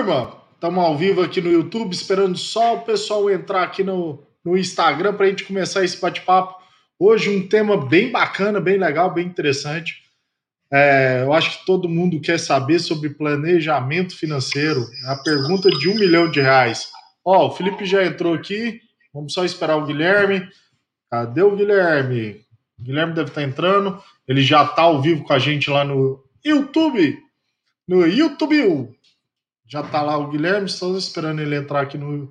Turma! Estamos ao vivo aqui no YouTube, esperando só o pessoal entrar aqui no, no Instagram para a gente começar esse bate-papo. Hoje um tema bem bacana, bem legal, bem interessante. É, eu acho que todo mundo quer saber sobre planejamento financeiro. É a pergunta de um milhão de reais. Ó, o Felipe já entrou aqui. Vamos só esperar o Guilherme. Cadê o Guilherme? O Guilherme deve estar entrando. Ele já está ao vivo com a gente lá no YouTube. No YouTube. Já está lá o Guilherme. Estamos esperando ele entrar aqui no,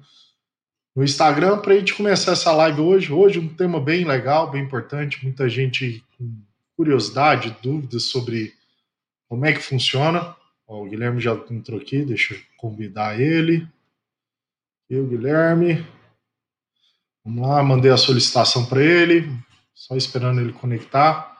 no Instagram para a gente começar essa live hoje. Hoje um tema bem legal, bem importante. Muita gente com curiosidade, dúvidas sobre como é que funciona. Ó, o Guilherme já entrou aqui. Deixa eu convidar ele. E o Guilherme. Vamos lá, mandei a solicitação para ele. Só esperando ele conectar.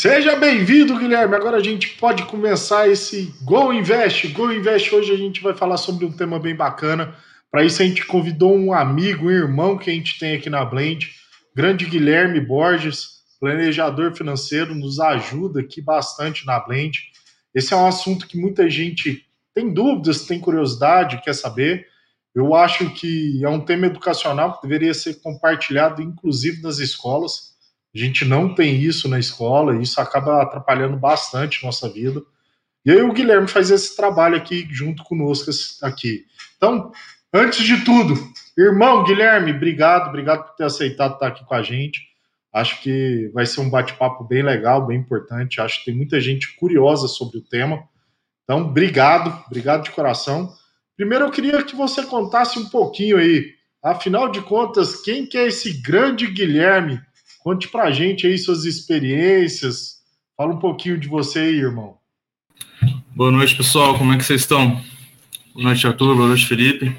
Seja bem-vindo, Guilherme. Agora a gente pode começar esse Go Invest. Go Invest hoje a gente vai falar sobre um tema bem bacana. Para isso a gente convidou um amigo, um irmão que a gente tem aqui na Blend, grande Guilherme Borges, planejador financeiro, nos ajuda aqui bastante na Blend. Esse é um assunto que muita gente tem dúvidas, tem curiosidade, quer saber. Eu acho que é um tema educacional que deveria ser compartilhado, inclusive nas escolas. A gente não tem isso na escola, e isso acaba atrapalhando bastante nossa vida. E aí o Guilherme faz esse trabalho aqui junto conosco aqui. Então, antes de tudo, irmão Guilherme, obrigado, obrigado por ter aceitado estar aqui com a gente. Acho que vai ser um bate-papo bem legal, bem importante. Acho que tem muita gente curiosa sobre o tema. Então, obrigado, obrigado de coração. Primeiro, eu queria que você contasse um pouquinho aí, afinal de contas, quem que é esse grande Guilherme? Conte pra gente aí suas experiências. Fala um pouquinho de você aí, irmão. Boa noite, pessoal. Como é que vocês estão? Boa noite, Arthur. Boa noite, Felipe.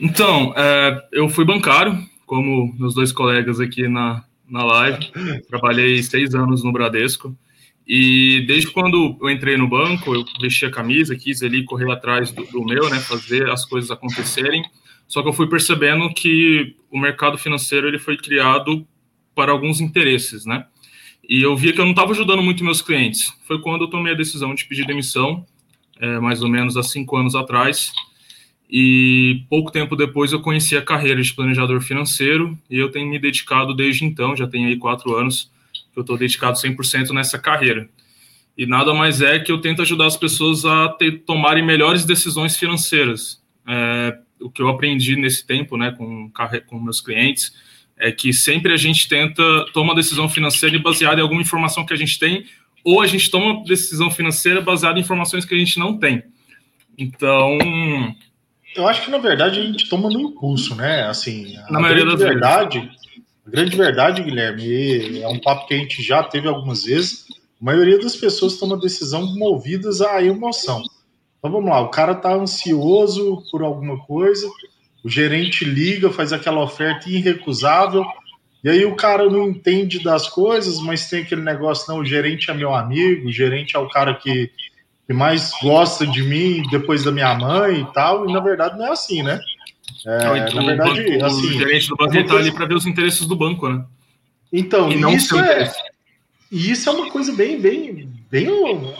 Então, é, eu fui bancário, como meus dois colegas aqui na, na live. Trabalhei seis anos no Bradesco. E desde quando eu entrei no banco, eu vesti a camisa, quis ali correr atrás do, do, meu, né, fazer as coisas acontecerem. Só que eu fui percebendo que o mercado financeiro ele foi criado para alguns interesses, né? E eu via que eu não estava ajudando muito meus clientes. Foi quando eu tomei a decisão de pedir demissão, é, mais ou menos há cinco anos atrás. E pouco tempo depois eu conheci a carreira de planejador financeiro e eu tenho me dedicado desde então, já tenho aí quatro anos, que eu estou dedicado 100% nessa carreira. E nada mais é que eu tento ajudar as pessoas a ter, tomarem melhores decisões financeiras. É, o que eu aprendi nesse tempo, né, com, com meus clientes, é que sempre a gente tenta tomar decisão financeira baseada em alguma informação que a gente tem, ou a gente toma decisão financeira baseada em informações que a gente não tem. Então, eu acho que na verdade a gente toma no impulso, né? Assim, na maioria das verdade, vezes. A grande verdade, Guilherme, é um papo que a gente já teve algumas vezes. A maioria das pessoas toma decisão movidas à emoção. Então vamos lá, o cara tá ansioso por alguma coisa, o gerente liga, faz aquela oferta irrecusável, e aí o cara não entende das coisas, mas tem aquele negócio, não, o gerente é meu amigo, o gerente é o cara que, que mais gosta de mim depois da minha mãe e tal, e na verdade não é assim, né? É, então, na verdade, banco, assim, o gerente do banco está ali para ver os interesses do banco, né? Então, e não isso é, e isso é uma coisa bem, bem, bem,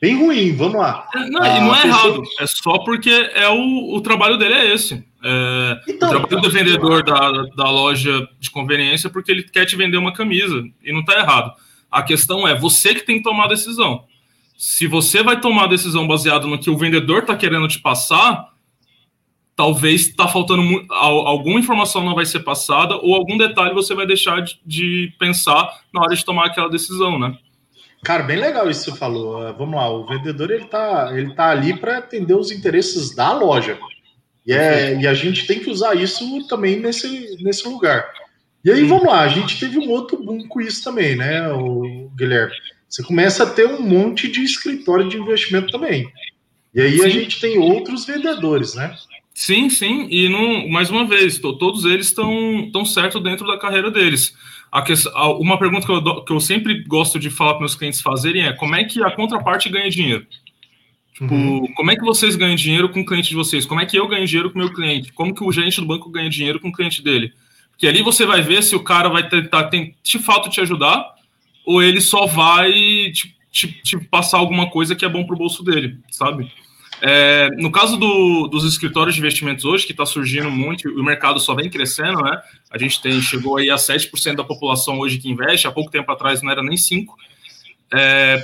bem ruim. Vamos lá. É, não, e não é pessoa... errado. É só porque é o, o trabalho dele é esse. É, então, o trabalho do vendedor da, da loja de conveniência é porque ele quer te vender uma camisa e não está errado. A questão é você que tem que tomar a decisão. Se você vai tomar a decisão baseada no que o vendedor está querendo te passar, talvez está faltando alguma informação não vai ser passada ou algum detalhe você vai deixar de, de, pensar na hora de tomar aquela decisão, né? Cara, bem legal isso que você falou. Vamos lá, o vendedor ele tá, ele tá ali para atender os interesses da loja. E, é, e a gente tem que usar isso também nesse, nesse lugar. E aí, vamos lá, a gente teve um outro boom com isso também, né, o Guilherme? Você começa a ter um monte de escritório de investimento também. E aí Sim. a gente tem outros vendedores, né? Sim, sim, e não, mais uma vez, todos eles estão tão certo dentro da carreira deles. A que, a, uma pergunta que eu, que eu sempre gosto de falar para meus clientes fazerem é como é que a contraparte ganha dinheiro? Tipo, uhum. como é que vocês ganham dinheiro com o cliente de vocês? Como é que eu ganho dinheiro com o meu cliente? Como que o gerente do banco ganha dinheiro com o cliente dele? Porque ali você vai ver se o cara vai tentar tem, de fato te ajudar ou ele só vai tipo, te, te passar alguma coisa que é bom para o bolso dele, sabe? É, no caso do, dos escritórios de investimentos hoje, que está surgindo muito, o mercado só vem crescendo, né? A gente tem, chegou aí a 7% da população hoje que investe, há pouco tempo atrás não era nem 5%. É,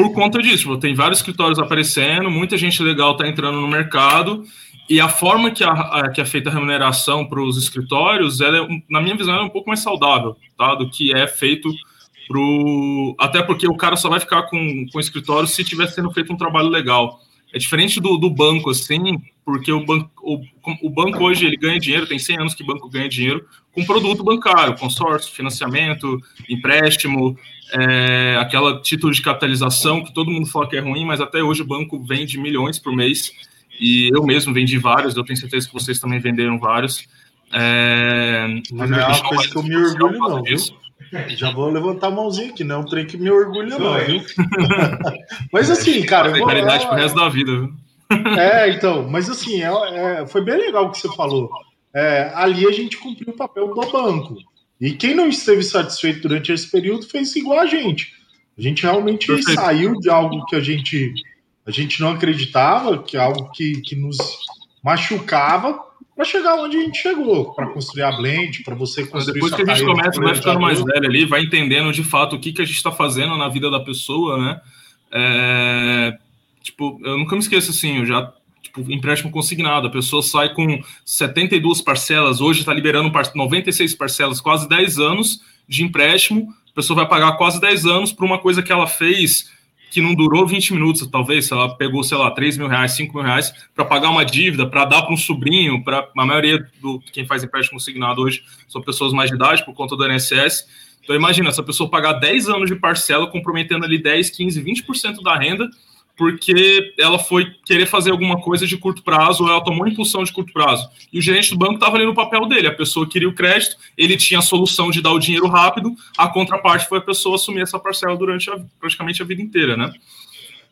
por conta disso, tem vários escritórios aparecendo, muita gente legal está entrando no mercado, e a forma que, a, que é feita a remuneração para os escritórios, ela é, na minha visão, é um pouco mais saudável, tá? Do que é feito pro. Até porque o cara só vai ficar com, com o escritório se tiver sendo feito um trabalho legal. É diferente do, do banco, assim, porque o banco, o, o, banco hoje ele ganha dinheiro, tem 100 anos que o banco ganha dinheiro com produto bancário, consórcio, financiamento, empréstimo, é, aquela título de capitalização que todo mundo fala que é ruim, mas até hoje o banco vende milhões por mês e eu mesmo vendi vários, eu tenho certeza que vocês também venderam vários. É, mas não é uma coisa que eu me orgulho, não, viu? Já vou levantar a mãozinha aqui, não é um trem que me orgulha, não, viu? mas assim, cara. Vou, caridade pro resto da vida, viu? É, então, mas assim, é, é, foi bem legal o que você falou. É, ali a gente cumpriu o papel do banco. E quem não esteve satisfeito durante esse período fez igual a gente. A gente realmente Perfeito. saiu de algo que a gente, a gente não acreditava, que é algo que, que nos machucava, para chegar onde a gente chegou, para construir a blend, para você construir. Depois que a gente começa, vai ficando mais velho ali, vai entendendo de fato o que, que a gente está fazendo na vida da pessoa, né? É, tipo, eu nunca me esqueço assim, eu já tipo, empréstimo consignado, a pessoa sai com 72 parcelas, hoje está liberando 96 parcelas, quase 10 anos de empréstimo, a pessoa vai pagar quase 10 anos por uma coisa que ela fez que não durou 20 minutos, talvez, ela pegou, sei lá, 3 mil reais, 5 mil reais para pagar uma dívida, para dar para um sobrinho, para a maioria do quem faz empréstimo consignado hoje são pessoas mais de idade por conta do INSS. Então imagina, essa pessoa pagar 10 anos de parcela, comprometendo ali 10, 15, 20% da renda, porque ela foi querer fazer alguma coisa de curto prazo, ou ela tomou impulsão de curto prazo. E o gerente do banco estava ali no papel dele, a pessoa queria o crédito, ele tinha a solução de dar o dinheiro rápido, a contraparte foi a pessoa assumir essa parcela durante a, praticamente a vida inteira, né?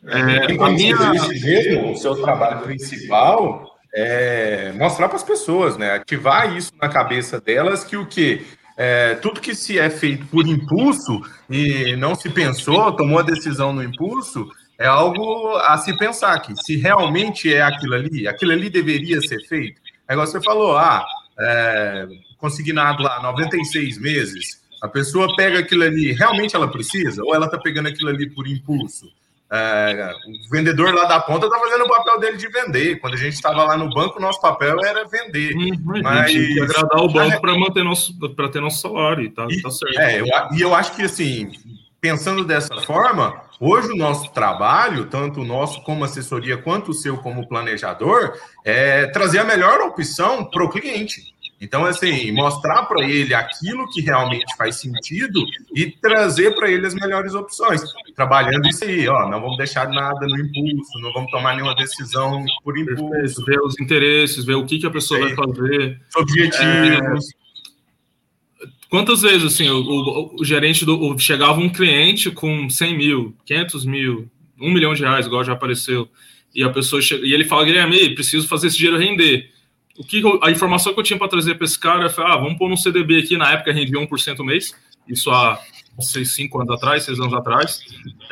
É, a minha... mesmo, o seu trabalho principal é mostrar para as pessoas, né? Ativar isso na cabeça delas que o que é, tudo que se é feito por impulso e não se pensou, tomou a decisão no impulso, é algo a se pensar que se realmente é aquilo ali, aquilo ali deveria ser feito. Agora você falou, ah, é, consignado lá 96 meses, a pessoa pega aquilo ali, realmente ela precisa? Ou ela está pegando aquilo ali por impulso? É, o vendedor lá da ponta está fazendo o papel dele de vender. Quando a gente estava lá no banco, nosso papel era vender. Uhum, mas que agradar o banco para manter nosso, para ter nosso salário, tá, e, tá certo. É, eu, e eu acho que assim, pensando dessa forma, Hoje, o nosso trabalho, tanto o nosso como assessoria, quanto o seu como planejador, é trazer a melhor opção para o cliente. Então, assim, mostrar para ele aquilo que realmente faz sentido e trazer para ele as melhores opções. Trabalhando isso aí, ó, não vamos deixar nada no impulso, não vamos tomar nenhuma decisão por impulso. Ver os interesses, ver o que, que a pessoa vai fazer. Objetivos. É Quantas vezes, assim, o, o, o gerente do. O, chegava um cliente com 100 mil, 500 mil, 1 milhão de reais, igual já apareceu, e a pessoa chega, e ele fala, Guilherme, preciso fazer esse dinheiro render. O que a informação que eu tinha para trazer para esse cara é, ah, vamos pôr um CDB aqui, na época rendia 1% mês, isso há seis, cinco anos atrás, seis anos atrás,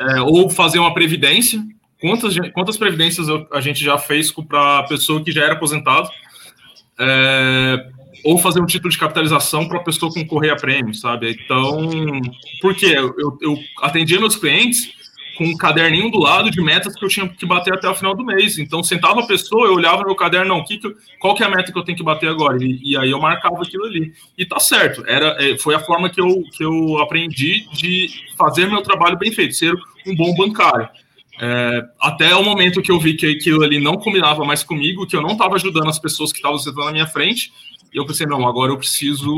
é, ou fazer uma previdência. Quantas, quantas previdências a gente já fez para a pessoa que já era aposentado? É, ou fazer um título de capitalização para a pessoa concorrer a prêmio, sabe? Então, por quê? Eu, eu atendia meus clientes com um caderninho do lado de metas que eu tinha que bater até o final do mês. Então, sentava a pessoa, eu olhava no meu caderno, não, que que, qual que é a meta que eu tenho que bater agora? E, e, aí eu marcava aquilo ali. E tá certo, era, é, foi a forma que eu, que eu aprendi de fazer meu trabalho bem feito, ser um bom bancário. É, até o momento que eu vi que aquilo ali não combinava mais comigo, que eu não estava ajudando as pessoas que estavam sentando na minha frente, e eu pensei, não, agora eu preciso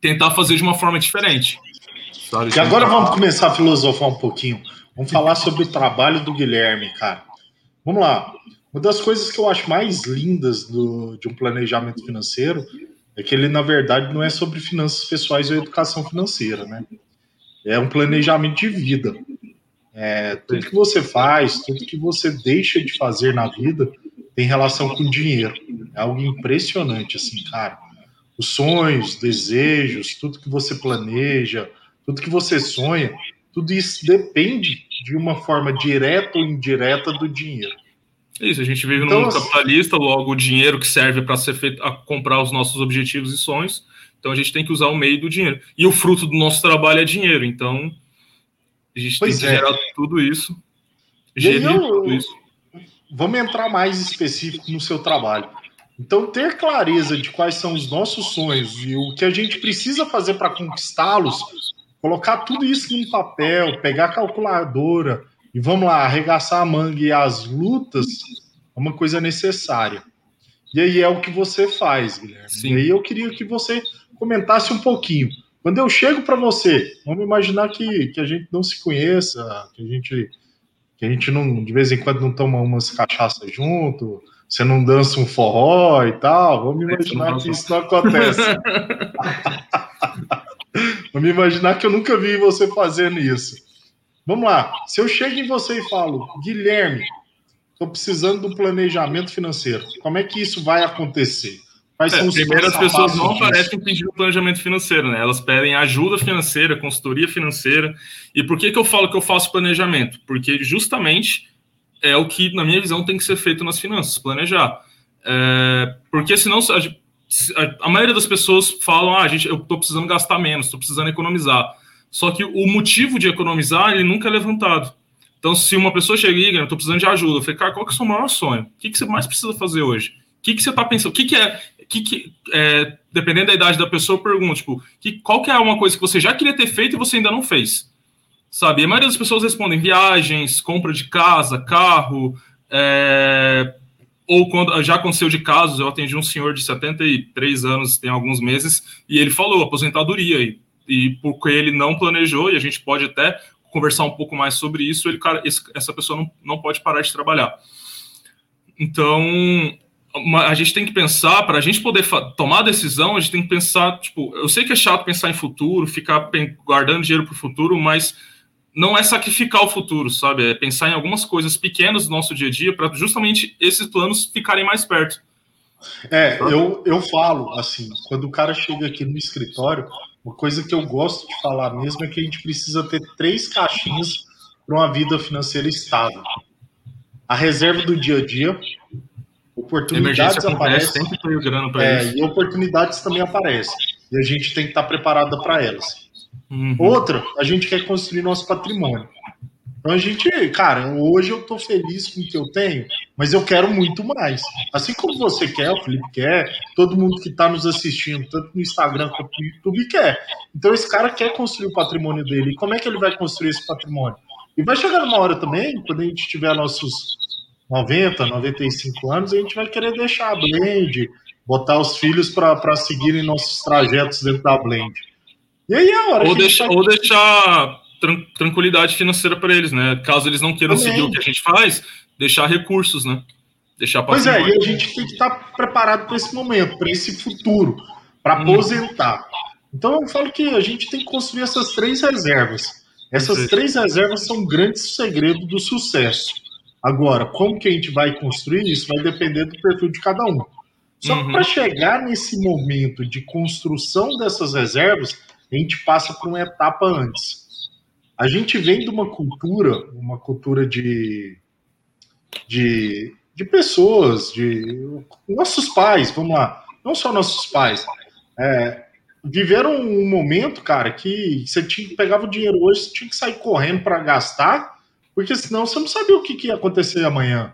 tentar fazer de uma forma diferente. Sabe? E agora vamos começar a filosofar um pouquinho. Vamos falar sobre o trabalho do Guilherme, cara. Vamos lá. Uma das coisas que eu acho mais lindas do, de um planejamento financeiro é que ele, na verdade, não é sobre finanças pessoais ou educação financeira, né? É um planejamento de vida. É, tudo que você faz, tudo que você deixa de fazer na vida tem relação com dinheiro. É algo impressionante, assim, cara. Os sonhos, desejos, tudo que você planeja, tudo que você sonha, tudo isso depende de uma forma direta ou indireta do dinheiro. É isso, a gente vive então, num mundo capitalista, logo o dinheiro que serve para ser feito a comprar os nossos objetivos e sonhos. Então a gente tem que usar o meio do dinheiro. E o fruto do nosso trabalho é dinheiro. Então a gente tem que é. gerar tudo isso. Gerir eu, tudo isso. Vamos entrar mais específico no seu trabalho. Então, ter clareza de quais são os nossos sonhos e o que a gente precisa fazer para conquistá-los, colocar tudo isso num papel, pegar a calculadora e vamos lá, arregaçar a manga e as lutas é uma coisa necessária. E aí é o que você faz, Guilherme. Sim. E aí eu queria que você comentasse um pouquinho. Quando eu chego para você, vamos imaginar que, que a gente não se conheça, que a gente que a gente não de vez em quando não toma umas cachaças junto, você não dança um forró e tal. Vamos imaginar que isso não acontece. vamos imaginar que eu nunca vi você fazendo isso. Vamos lá. Se eu chego em você e falo, Guilherme, estou precisando do planejamento financeiro, como é que isso vai acontecer? Quais é, primeiro, as pessoas não aparecem pedindo planejamento financeiro, né? Elas pedem ajuda financeira, consultoria financeira. E por que, que eu falo que eu faço planejamento? Porque justamente é o que, na minha visão, tem que ser feito nas finanças, planejar. É, porque senão a, a, maioria das pessoas falam, ah, gente, eu estou precisando gastar menos, estou precisando economizar. Só que o motivo de economizar, ele nunca é levantado. Então, se uma pessoa chega e eu estou precisando de ajuda, eu falei, cara, qual que é o seu maior sonho? O que, que você mais precisa fazer hoje? O que, que você está pensando? O que, que é que, que é, dependendo da idade da pessoa, eu pergunto, tipo, que, qual que é uma coisa que você já queria ter feito e você ainda não fez? Sabe? E a maioria das pessoas respondem viagens, compra de casa, carro, é, ou quando já aconteceu de casos, eu atendi um senhor de 73 anos, tem alguns meses, e ele falou aposentadoria, e, e porque ele não planejou, e a gente pode até conversar um pouco mais sobre isso, ele, cara, esse, essa pessoa não, não pode parar de trabalhar. Então, a gente tem que pensar, para a gente poder tomar a decisão, a gente tem que pensar, tipo, eu sei que é chato pensar em futuro, ficar guardando dinheiro para o futuro, mas não é sacrificar o futuro, sabe? É pensar em algumas coisas pequenas do nosso dia a dia para justamente esses planos ficarem mais perto. É, eu, eu falo assim, quando o cara chega aqui no escritório, uma coisa que eu gosto de falar mesmo é que a gente precisa ter três caixinhas para uma vida financeira estável. A reserva do dia a dia, oportunidades aparecem. É, e oportunidades também aparecem. E a gente tem que estar preparada para elas. Uhum. Outra, a gente quer construir nosso patrimônio. Então a gente, cara, hoje eu tô feliz com o que eu tenho, mas eu quero muito mais. Assim como você quer, o Felipe quer, todo mundo que está nos assistindo, tanto no Instagram quanto no YouTube, quer. Então esse cara quer construir o patrimônio dele. E como é que ele vai construir esse patrimônio? E vai chegar uma hora também, quando a gente tiver nossos 90, 95 anos, a gente vai querer deixar a Blend, botar os filhos para seguirem nossos trajetos dentro da Blend. E aí é a hora ou, deixa, vai... ou deixar tran tranquilidade financeira para eles, né? Caso eles não queiram Também. seguir o que a gente faz, deixar recursos, né? Deixar Pois é, e a gente tem que estar tá preparado para esse momento, para esse futuro, para hum. aposentar. Então eu falo que a gente tem que construir essas três reservas. Essas três reservas são um grande segredo do sucesso. Agora, como que a gente vai construir isso vai depender do perfil de cada um. Só uhum. que para chegar nesse momento de construção dessas reservas, a gente passa por uma etapa antes. A gente vem de uma cultura, uma cultura de, de, de pessoas, de nossos pais, vamos lá, não só nossos pais, é, viveram um momento, cara, que você tinha, pegava o dinheiro hoje, você tinha que sair correndo para gastar porque senão você não sabia o que, que ia acontecer amanhã.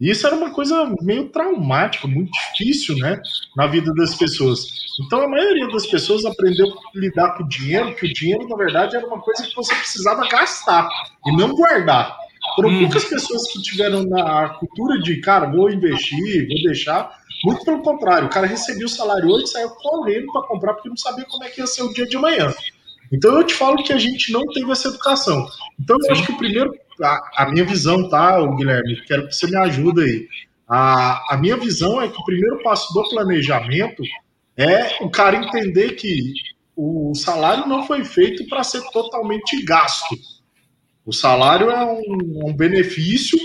E isso era uma coisa meio traumática, muito difícil, né, na vida das pessoas. Então a maioria das pessoas aprendeu a lidar com o dinheiro, que o dinheiro na verdade era uma coisa que você precisava gastar e não guardar. Foram hum. poucas pessoas que tiveram na cultura de, cara, vou investir, vou deixar. Muito pelo contrário, o cara recebia o salário hoje e saiu correndo para comprar porque não sabia como é que ia ser o dia de amanhã. Então eu te falo que a gente não teve essa educação. Então eu acho que o primeiro a, a, minha visão, tá, Guilherme? Quero que você me ajude aí. A, a minha visão é que o primeiro passo do planejamento é o cara entender que o salário não foi feito para ser totalmente gasto. O salário é um, um benefício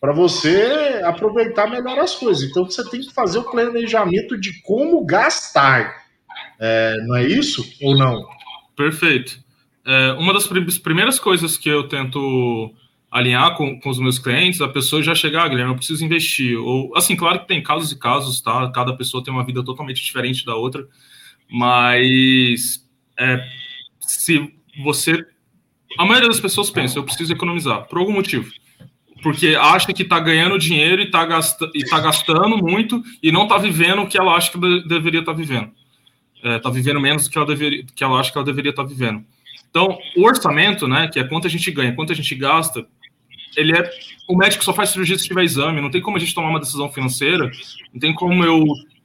para você aproveitar melhor as coisas. Então você tem que fazer o planejamento de como gastar. É, não é isso ou não? Perfeito. É, uma das primeiras coisas que eu tento alinhar com, com os meus clientes, a pessoa já chegar, ah, Guilherme, eu preciso investir. Ou, assim, claro que tem casos e casos, tá? Cada pessoa tem uma vida totalmente diferente da outra, mas é, se você. A maioria das pessoas pensa, eu preciso economizar, por algum motivo. Porque acha que está ganhando dinheiro e está tá gastando muito e não está vivendo o que ela acha que de, deveria estar tá vivendo. Está é, tá vivendo menos do que ela, deveria, que ela acha que ela deveria estar tá vivendo. Então, o orçamento, né, que é quanto a gente ganha, quanto a gente gasta, ele é. O médico só faz cirurgia se tiver exame, não tem como a gente tomar uma decisão financeira, não tem como eu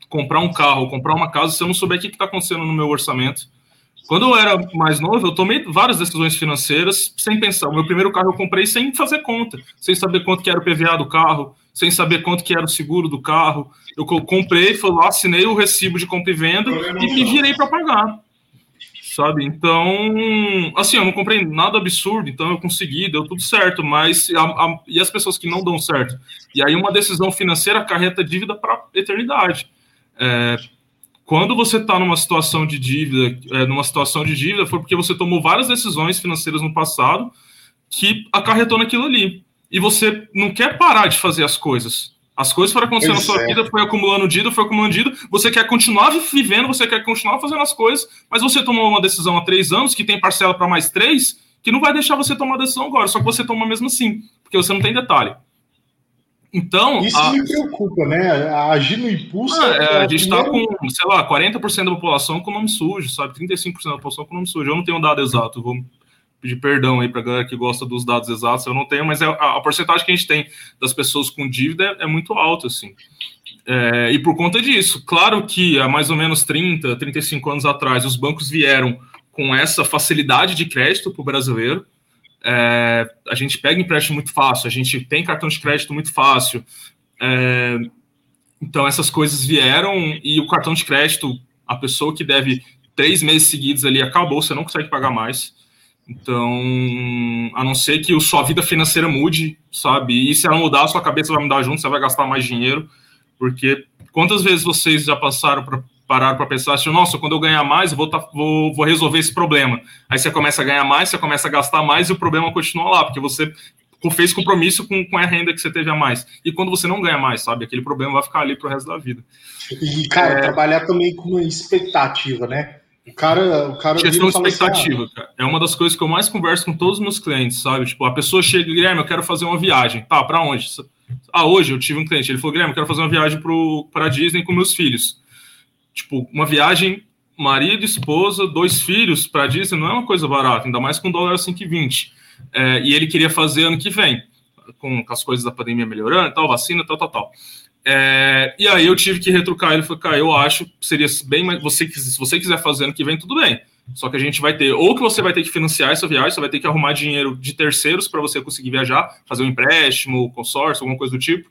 comprar um carro, comprar uma casa, se eu não souber o que está acontecendo no meu orçamento. Quando eu era mais novo, eu tomei várias decisões financeiras sem pensar. O meu primeiro carro eu comprei sem fazer conta, sem saber quanto que era o PVA do carro, sem saber quanto que era o seguro do carro. Eu comprei, fui lá, assinei o recibo de compra e venda e me virei para pagar sabe? Então, assim, eu não comprei nada absurdo, então eu consegui, deu tudo certo, mas a, a, e as pessoas que não dão certo? E aí uma decisão financeira acarreta dívida para eternidade. É, quando você está numa situação de dívida, é, numa situação de dívida, foi porque você tomou várias decisões financeiras no passado que acarretou naquilo ali. E você não quer parar de fazer as coisas. As coisas foram acontecendo pois na sua é. vida, foi acumulando dívida, foi acumulando dívida. Você quer continuar vivendo, você quer continuar fazendo as coisas, mas você tomou uma decisão há três anos, que tem parcela para mais três, que não vai deixar você tomar a decisão agora, só que você toma mesmo assim, porque você não tem detalhe. Então. Isso a... me preocupa, né? Agir no impulso. Ah, é, a gente está com, sei lá, 40% da população com nome sujo, sabe? 35% da população com nome sujo. Eu não tenho um dado exato, vou pedir perdão aí para galera que gosta dos dados exatos, eu não tenho, mas é, a, a porcentagem que a gente tem das pessoas com dívida é, é muito alta, assim. É, e por conta disso, claro que há mais ou menos 30, 35 anos atrás, os bancos vieram com essa facilidade de crédito para o brasileiro. É, a gente pega empréstimo muito fácil, a gente tem cartão de crédito muito fácil. É, então, essas coisas vieram e o cartão de crédito, a pessoa que deve três meses seguidos ali acabou, você não consegue pagar mais. Então, a não ser que a sua vida financeira mude, sabe? E se ela mudar, a sua cabeça vai mudar junto, você vai gastar mais dinheiro. Porque quantas vezes vocês já passaram para parar para pensar assim, nossa, quando eu ganhar mais, eu vou, tá, vou, vou resolver esse problema. Aí você começa a ganhar mais, você começa a gastar mais e o problema continua lá, porque você fez compromisso com, com a renda que você teve a mais. E quando você não ganha mais, sabe? Aquele problema vai ficar ali pro resto da vida. E, cara, é... trabalhar também com uma expectativa, né? O cara, o cara questão de expectativa, assim, ah, cara. É uma das coisas que eu mais converso com todos os meus clientes, sabe? Tipo, a pessoa chega, Guilherme, eu quero fazer uma viagem. Tá, para onde? Ah, hoje eu tive um cliente, ele falou, Guilherme, eu quero fazer uma viagem para Disney com meus filhos. Tipo, uma viagem marido, esposa, dois filhos para Disney não é uma coisa barata, ainda mais com dólar 5,20. É, e ele queria fazer ano que vem, com, com as coisas da pandemia melhorando, tal, vacina, tal, tal, tal. É, e aí eu tive que retrucar ele, falei, cara, eu acho que seria bem mais, você, se você quiser fazer ano que vem, tudo bem. Só que a gente vai ter, ou que você vai ter que financiar essa viagem, você vai ter que arrumar dinheiro de terceiros para você conseguir viajar, fazer um empréstimo, consórcio, alguma coisa do tipo,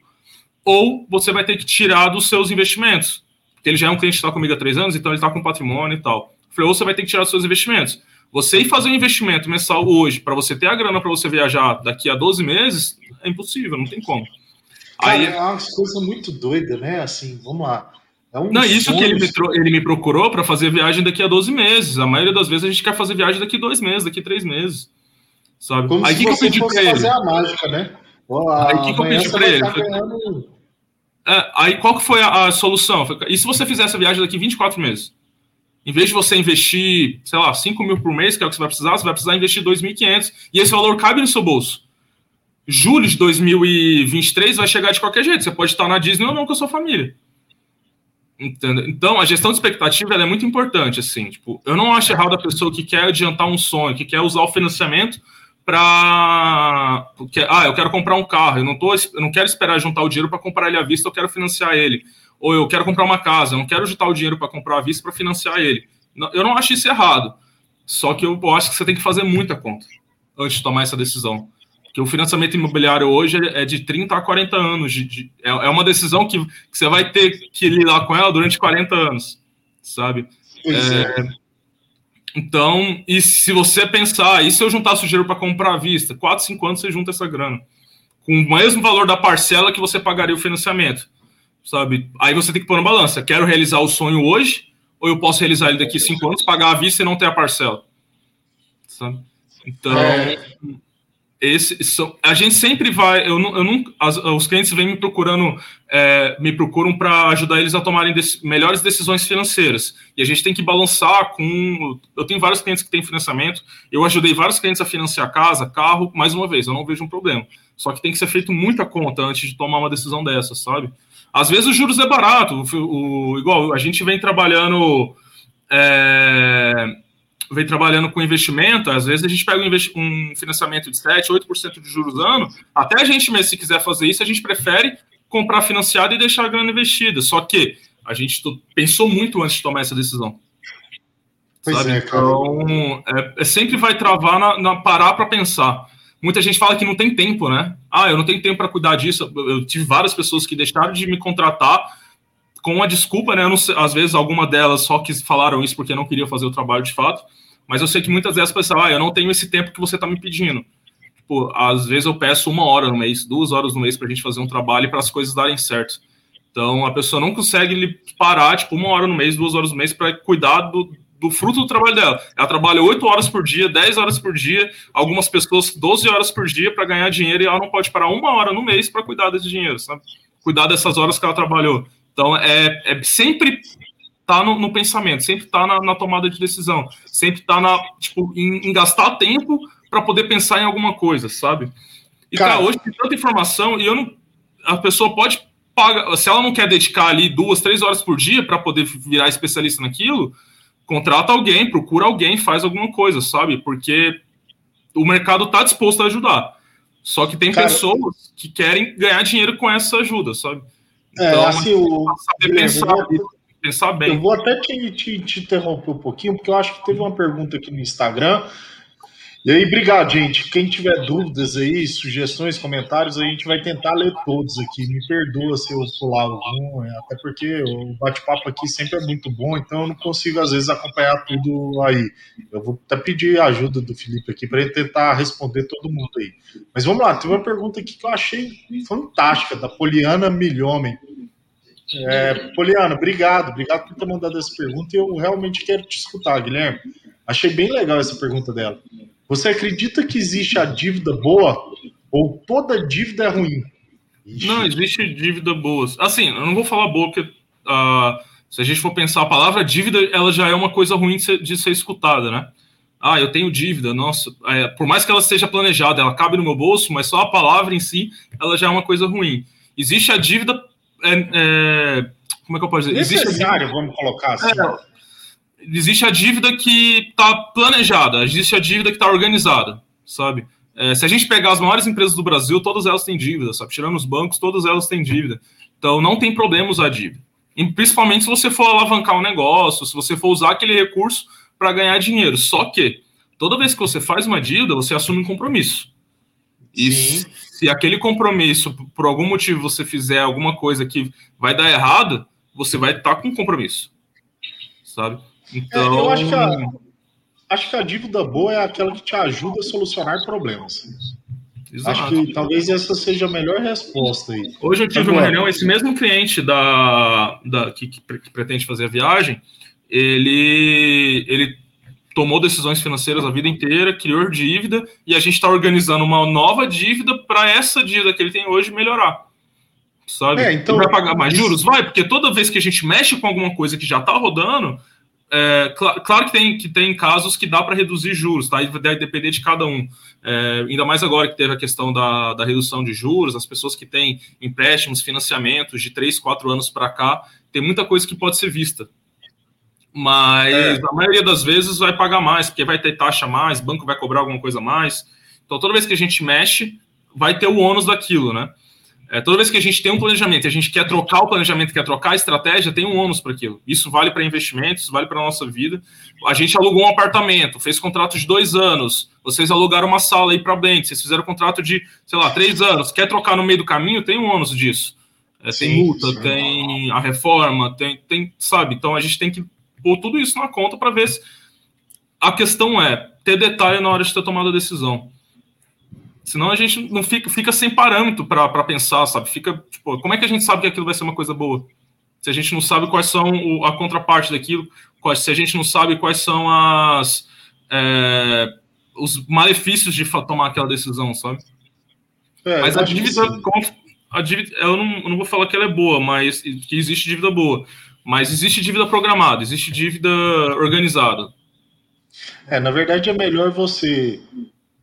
ou você vai ter que tirar dos seus investimentos. Porque ele já é um cliente que está comigo há três anos, então ele está com patrimônio e tal. falei, ou você vai ter que tirar dos seus investimentos. Você ir fazer um investimento mensal hoje, para você ter a grana para você viajar daqui a 12 meses, é impossível, não tem como. Aí, é uma coisa muito doida, né? Assim, vamos lá. É um não, isso que ele me, ele me procurou para fazer viagem daqui a 12 meses. A maioria das vezes a gente quer fazer viagem daqui a dois meses, daqui a três meses. Sabe? Como aí que, que eu pedi para ele? fazer a mágica, né? aí que, que eu pedi para ele? Ganhando... É, aí qual que foi a, a solução? E se você fizer essa viagem daqui 24 meses? Em vez de você investir, sei lá, 5 mil por mês, que é o que você vai precisar, você vai precisar investir 2.500 e esse valor cabe no seu bolso julho de 2023 vai chegar de qualquer jeito. Você pode estar na Disney ou não com a sua família. Entendeu? Então, a gestão de expectativa é muito importante. Assim, tipo, eu não acho errado a pessoa que quer adiantar um sonho, que quer usar o financiamento para. Ah, eu quero comprar um carro, eu não, tô, eu não quero esperar juntar o dinheiro para comprar ele à vista, eu quero financiar ele. Ou eu quero comprar uma casa, eu não quero juntar o dinheiro para comprar à vista para financiar ele. Eu não acho isso errado. Só que eu acho que você tem que fazer muita conta antes de tomar essa decisão que o financiamento imobiliário hoje é de 30 a 40 anos. De, de, é, é uma decisão que, que, você vai ter que lidar com ela durante 40 anos, sabe? É, é. Então, e se você pensar, e se eu juntasse o dinheiro para comprar à vista? 4, 5 anos você junta essa grana. Com o mesmo valor da parcela que você pagaria o financiamento, sabe? Aí você tem que pôr na balança. Quero realizar o sonho hoje, ou eu posso realizar ele daqui 5 anos, pagar à vista e não ter a parcela? sabe? Então, é. Esse, a gente sempre vai, eu eu não as, os clientes vêm me procurando, é, me procuram para ajudar eles a tomarem melhores decisões financeiras. E a gente tem que balançar com, eu tenho vários clientes que têm financiamento, eu ajudei vários clientes a financiar casa, carro, mais uma vez, eu não vejo um problema. Só que tem que ser feito muita conta antes de tomar uma decisão dessa, sabe? Às vezes os juros é barato, o, o igual a gente vem trabalhando é, vem trabalhando com investimento, às vezes a gente pega um, um financiamento de 7, 8% de juros ano, até a gente mesmo, se quiser fazer isso, a gente prefere comprar financiado e deixar a grana investida. Só que a gente pensou muito antes de tomar essa decisão. Pois sabe? é, cara. Então, é, é, sempre vai travar na, na parar para pensar. Muita gente fala que não tem tempo, né? Ah, eu não tenho tempo para cuidar disso. Eu tive várias pessoas que deixaram de me contratar com a desculpa, né? Sei, às vezes alguma delas só que falaram isso porque não queriam fazer o trabalho de fato, mas eu sei que muitas vezes pensavam, ah, eu não tenho esse tempo que você está me pedindo. Tipo, às vezes eu peço uma hora no mês, duas horas no mês para a gente fazer um trabalho para as coisas darem certo. Então a pessoa não consegue parar, tipo, uma hora no mês, duas horas no mês para cuidar do, do fruto do trabalho dela. Ela trabalha oito horas por dia, dez horas por dia, algumas pessoas 12 horas por dia para ganhar dinheiro e ela não pode parar uma hora no mês para cuidar desse dinheiro, sabe? Cuidar dessas horas que ela trabalhou. Então, é, é sempre tá no, no, pensamento, sempre tá na, na, tomada de decisão, sempre tá na, tipo, em, em gastar tempo para poder pensar em alguma coisa, sabe? E Cara, hoje tem tanta informação e eu não, a pessoa pode pagar, se ela não quer dedicar ali duas, três horas por dia para poder virar especialista naquilo, contrata alguém, procura alguém, faz alguma coisa, sabe? Porque o mercado tá disposto a ajudar. Só que tem Cara, pessoas que querem ganhar dinheiro com essa ajuda, sabe? É, então, assim, o... saber pensar, vou, pensar bem. Eu vou até te, te, te, interromper um pouquinho, porque eu acho que teve uma pergunta aqui no Instagram. E aí, obrigado, gente. Quem tiver dúvidas aí, sugestões, comentários, a gente vai tentar ler todos aqui. Me perdoa se eu pular algum, é, até porque o bate-papo aqui sempre é muito bom, então eu não consigo, às vezes, acompanhar tudo aí. Eu vou até pedir a ajuda do Felipe aqui para ele tentar responder todo mundo aí. Mas vamos lá, tem uma pergunta aqui que eu achei fantástica, da Poliana Milhomem. É, Poliana, obrigado, obrigado por ter mandado essa pergunta e eu realmente quero te escutar, Guilherme. Achei bem legal essa pergunta dela. Você acredita que existe a dívida boa ou toda dívida é ruim? Ixi. Não, existe dívida boa. Assim, eu não vou falar boa porque uh, se a gente for pensar a palavra dívida, ela já é uma coisa ruim de ser, de ser escutada, né? Ah, eu tenho dívida, nossa, é, por mais que ela seja planejada, ela cabe no meu bolso, mas só a palavra em si, ela já é uma coisa ruim. Existe a dívida é, é, como é que eu posso dizer? Necessário, vamos colocar assim. Existe a dívida que está planejada, existe a dívida que está organizada, sabe? É, se a gente pegar as maiores empresas do Brasil, todas elas têm dívida, sabe? Tirando os bancos, todas elas têm dívida. Então não tem problema usar dívida. E, principalmente se você for alavancar um negócio, se você for usar aquele recurso para ganhar dinheiro. Só que toda vez que você faz uma dívida, você assume um compromisso. E Sim. se aquele compromisso, por algum motivo, você fizer alguma coisa que vai dar errado, você vai estar tá com um compromisso. Sabe? Então. É, eu acho que, a, acho que a dívida boa é aquela que te ajuda a solucionar problemas. Exato. Acho que talvez essa seja a melhor resposta aí. Hoje eu tive Agora, uma reunião, esse mesmo cliente da, da que, que, pretende fazer a viagem, ele, ele tomou decisões financeiras a vida inteira, criou dívida, e a gente está organizando uma nova dívida para essa dívida que ele tem hoje melhorar. Sabe? É, então, vai pagar mais juros? Vai, porque toda vez que a gente mexe com alguma coisa que já está rodando, é, cl claro que tem, que tem casos que dá para reduzir juros, tá? Vai depender de cada um. É, ainda mais agora que teve a questão da, da redução de juros, as pessoas que têm empréstimos, financiamentos de 3, 4 anos para cá, tem muita coisa que pode ser vista. Mas é. a maioria das vezes vai pagar mais, porque vai ter taxa mais, banco vai cobrar alguma coisa mais. Então toda vez que a gente mexe, vai ter o ônus daquilo, né? É, toda vez que a gente tem um planejamento e a gente quer trocar o planejamento, quer trocar a estratégia, tem um ônus para aquilo. Isso vale para investimentos, vale para a nossa vida. A gente alugou um apartamento, fez contrato de dois anos, vocês alugaram uma sala aí para Blend, vocês fizeram contrato de, sei lá, três anos. Quer trocar no meio do caminho, tem um ônus disso. É, sim, tem multa, sim. tem a reforma, tem, tem, sabe? Então a gente tem que pôr tudo isso na conta para ver se. A questão é ter detalhe na hora de ter tomado a decisão. Senão a gente não fica, fica sem parâmetro para pensar, sabe? Fica, tipo, como é que a gente sabe que aquilo vai ser uma coisa boa? Se a gente não sabe quais são o, a contraparte daquilo, quais, se a gente não sabe quais são as. É, os malefícios de tomar aquela decisão, sabe? É, mas a dívida, a dívida, eu não, eu não vou falar que ela é boa, mas que existe dívida boa. Mas existe dívida programada, existe dívida organizada. É, na verdade é melhor você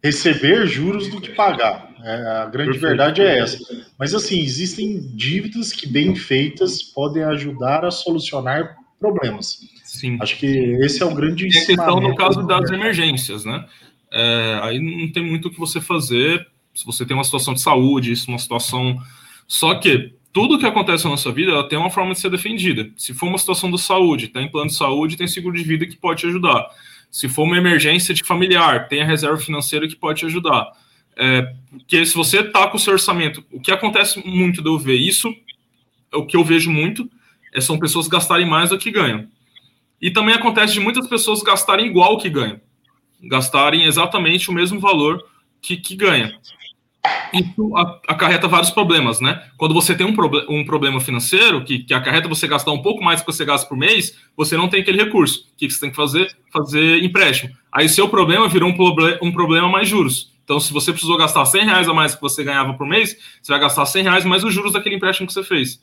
receber juros do que pagar. É, a grande Perfeito. verdade é essa. Mas assim, existem dívidas que bem feitas podem ajudar a solucionar problemas. Sim. Acho que esse é o grande questão no caso das emergências, né? É, aí não tem muito o que você fazer se você tem uma situação de saúde, isso uma situação. Só que tudo que acontece na nossa vida ela tem uma forma de ser defendida. Se for uma situação de saúde, tem plano de saúde, tem seguro de vida que pode te ajudar. Se for uma emergência de familiar, tem a reserva financeira que pode te ajudar. É, porque se você está com o seu orçamento, o que acontece muito de eu ver isso, é o que eu vejo muito, é, são pessoas gastarem mais do que ganham. E também acontece de muitas pessoas gastarem igual que ganham. Gastarem exatamente o mesmo valor que, que ganha isso acarreta vários problemas, né? Quando você tem um, proble um problema financeiro que, que acarreta você gastar um pouco mais do que você gasta por mês, você não tem aquele recurso. O que você tem que fazer? Fazer empréstimo. Aí seu problema virou um, proble um problema mais juros. Então, se você precisou gastar 100 reais a mais que você ganhava por mês, você vai gastar 100 reais mais os juros daquele empréstimo que você fez.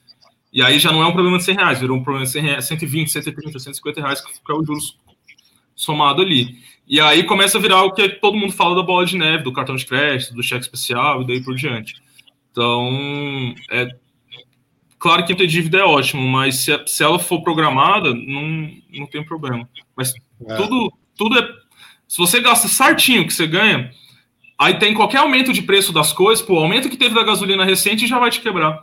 E aí já não é um problema de 100 reais, virou um problema de 100 reais, 120, 130, 150 reais, que é o juros somado ali. E aí começa a virar o que todo mundo fala da bola de neve, do cartão de crédito, do cheque especial e daí por diante. Então, é claro que ter dívida é ótimo, mas se, se ela for programada, não, não tem problema. Mas é. tudo, tudo é. Se você gasta certinho o que você ganha, aí tem qualquer aumento de preço das coisas, pô, o aumento que teve da gasolina recente já vai te quebrar.